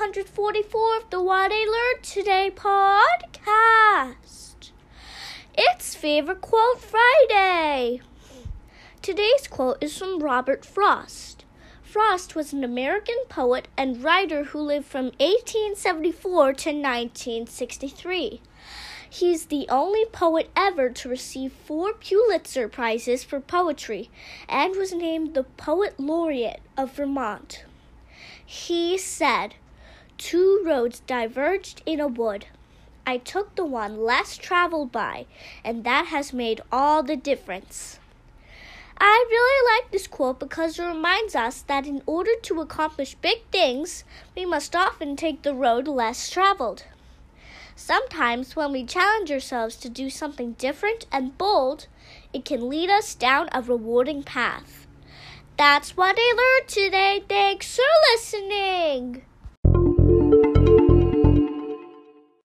144 of the What I Learned Today podcast. It's Favorite Quote Friday. Today's quote is from Robert Frost. Frost was an American poet and writer who lived from 1874 to 1963. He's the only poet ever to receive four Pulitzer Prizes for poetry and was named the Poet Laureate of Vermont. He said, Two roads diverged in a wood. I took the one less traveled by, and that has made all the difference. I really like this quote because it reminds us that in order to accomplish big things, we must often take the road less traveled. Sometimes, when we challenge ourselves to do something different and bold, it can lead us down a rewarding path. That's what I learned today. Thanks for listening.